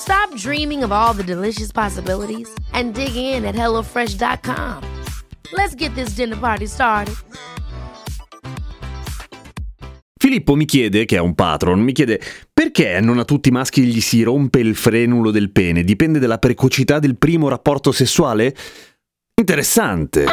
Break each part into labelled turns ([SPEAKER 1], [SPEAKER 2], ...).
[SPEAKER 1] Stop dreaming of all the delicious possibilities and dig in at HelloFresh.com. Let's get this dinner party started.
[SPEAKER 2] Filippo mi chiede, che è un patron, mi chiede perché non a tutti i maschi gli si rompe il frenulo del pene? Dipende dalla precocità del primo rapporto sessuale? Interessante.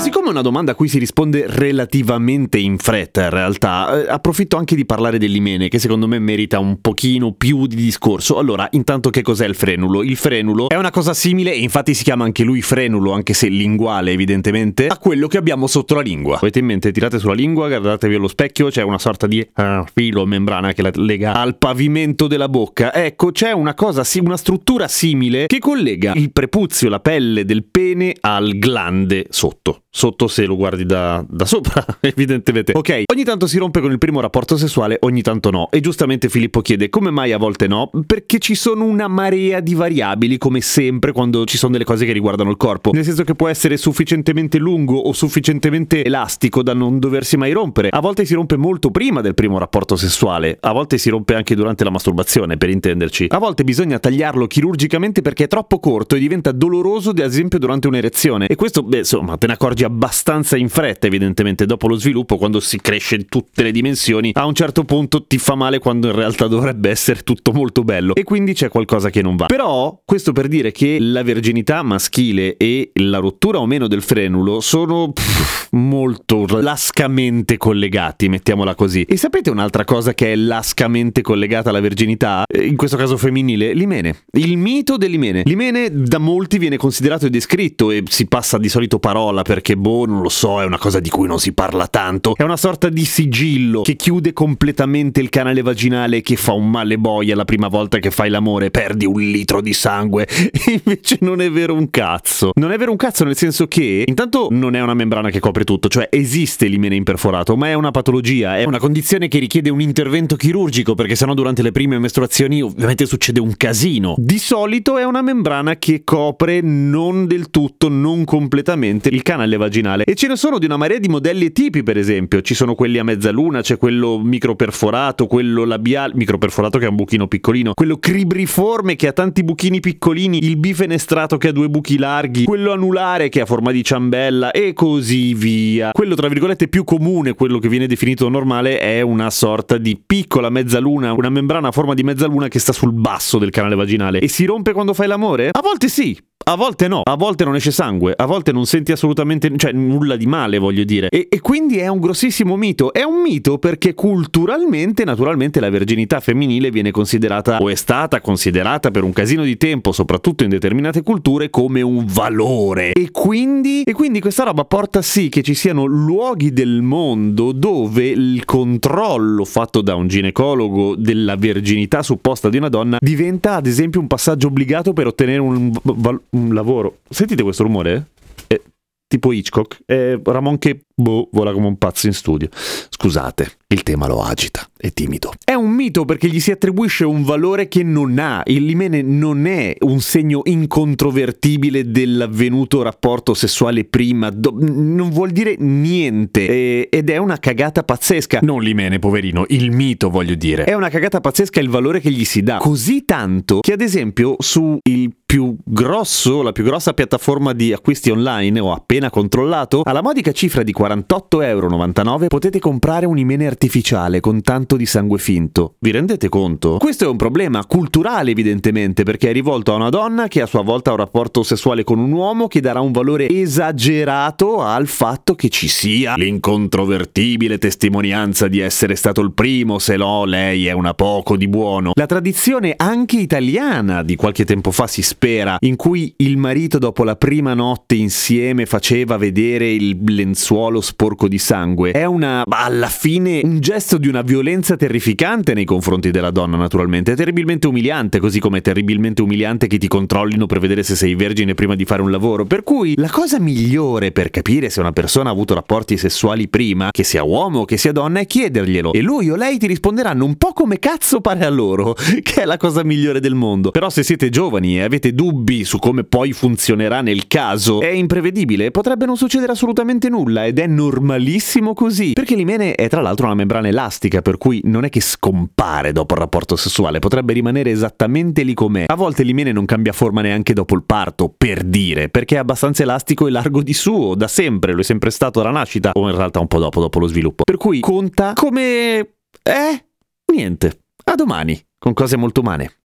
[SPEAKER 2] Siccome è una domanda a cui si risponde relativamente in fretta, in realtà, eh, approfitto anche di parlare dell'imene, che secondo me merita un pochino più di discorso. Allora, intanto che cos'è il frenulo? Il frenulo è una cosa simile, e infatti si chiama anche lui frenulo, anche se linguale evidentemente, a quello che abbiamo sotto la lingua. Avete in mente, tirate sulla lingua, guardatevi allo specchio, c'è una sorta di uh, filo, membrana che la lega al pavimento della bocca. Ecco, c'è una cosa, una struttura simile che collega il prepuzio, la pelle del pene al glande sotto sotto se lo guardi da, da, sopra, evidentemente. Ok, ogni tanto si rompe con il primo rapporto sessuale, ogni tanto no. E giustamente Filippo chiede come mai a volte no? Perché ci sono una marea di variabili, come sempre, quando ci sono delle cose che riguardano il corpo. Nel senso che può essere sufficientemente lungo o sufficientemente elastico da non doversi mai rompere. A volte si rompe molto prima del primo rapporto sessuale, a volte si rompe anche durante la masturbazione, per intenderci. A volte bisogna tagliarlo chirurgicamente perché è troppo corto e diventa doloroso, ad esempio, durante un'erezione. E questo, beh, insomma, te ne accorgi accorgi abbastanza in fretta, evidentemente, dopo lo sviluppo, quando si cresce in tutte le dimensioni, a un certo punto ti fa male quando in realtà dovrebbe essere tutto molto bello. E quindi c'è qualcosa che non va. Però, questo per dire che la verginità maschile e la rottura o meno del frenulo sono pff, molto lascamente collegati, mettiamola così. E sapete un'altra cosa che è lascamente collegata alla verginità? Eh, in questo caso femminile? L'imene. Il mito dell'imene. L'imene da molti viene considerato e descritto e si passa di solito parola perché perché boh, non lo so, è una cosa di cui non si parla tanto. È una sorta di sigillo che chiude completamente il canale vaginale che fa un male boia la prima volta che fai l'amore, perdi un litro di sangue. E invece non è vero un cazzo. Non è vero un cazzo nel senso che intanto non è una membrana che copre tutto, cioè esiste l'imene imperforato, ma è una patologia, è una condizione che richiede un intervento chirurgico perché sennò durante le prime mestruazioni ovviamente succede un casino. Di solito è una membrana che copre non del tutto, non completamente il canale vaginale. E ce ne sono di una marea di modelli e tipi, per esempio. Ci sono quelli a mezzaluna, c'è quello microperforato, quello labiale, microperforato che ha un buchino piccolino, quello cribriforme che ha tanti buchini piccolini, il bifenestrato che ha due buchi larghi, quello anulare che ha forma di ciambella e così via. Quello tra virgolette più comune, quello che viene definito normale, è una sorta di piccola mezzaluna, una membrana a forma di mezzaluna che sta sul basso del canale vaginale e si rompe quando fai l'amore? A volte sì, a volte no, a volte non esce sangue, a volte non senti assolutamente, cioè nulla di male, voglio dire. E, e, quindi è un grossissimo mito. È un mito perché culturalmente, naturalmente, la verginità femminile viene considerata o è stata considerata per un casino di tempo, soprattutto in determinate culture, come un valore. E quindi, e quindi questa roba porta sì che ci siano luoghi del mondo dove il controllo fatto da un ginecologo della verginità supposta di una donna diventa, ad esempio, un passaggio obbligato per ottenere un, val- un lavoro. Sentite questo rumore? È tipo Hitchcock. È Ramon che boh, vola come un pazzo in studio. Scusate, il tema lo agita, è timido. È un mito perché gli si attribuisce un valore che non ha. Il limene non è un segno incontrovertibile dell'avvenuto rapporto sessuale prima, do- non vuol dire niente e- ed è una cagata pazzesca. Non limene, poverino, il mito voglio dire. È una cagata pazzesca il valore che gli si dà. Così tanto che ad esempio su il più grosso, la più grossa piattaforma di acquisti online, ho appena controllato, alla modica cifra di 48,99€ potete comprare un imene artificiale con tanto di sangue finto. Vi rendete conto? Questo è un problema culturale evidentemente perché è rivolto a una donna che a sua volta ha un rapporto sessuale con un uomo che darà un valore esagerato al fatto che ci sia l'incontrovertibile testimonianza di essere stato il primo, se no lei è una poco di buono. La tradizione anche italiana di qualche tempo fa si spera, in cui il marito dopo la prima notte insieme faceva vedere il lenzuolo sporco di sangue, è una alla fine un gesto di una violenza terrificante nei confronti della donna naturalmente, è terribilmente umiliante, così come è terribilmente umiliante che ti controllino per vedere se sei vergine prima di fare un lavoro, per cui la cosa migliore per capire se una persona ha avuto rapporti sessuali prima, che sia uomo o che sia donna, è chiederglielo. E lui o lei ti risponderanno un po' come cazzo pare a loro, che è la cosa migliore del mondo. Però se siete giovani e avete dubbi su come poi funzionerà nel caso, è imprevedibile, potrebbe non succedere assolutamente nulla ed è normalissimo così, perché l'imene è tra l'altro una membrana elastica, per cui non è che scompare dopo il rapporto sessuale, potrebbe rimanere esattamente lì com'è. A volte l'imene non cambia forma neanche dopo il parto, per dire, perché è abbastanza elastico e largo di suo, da sempre, lo è sempre stato alla nascita, o in realtà un po' dopo, dopo lo sviluppo. Per cui conta come... Eh? Niente. A domani, con cose molto umane.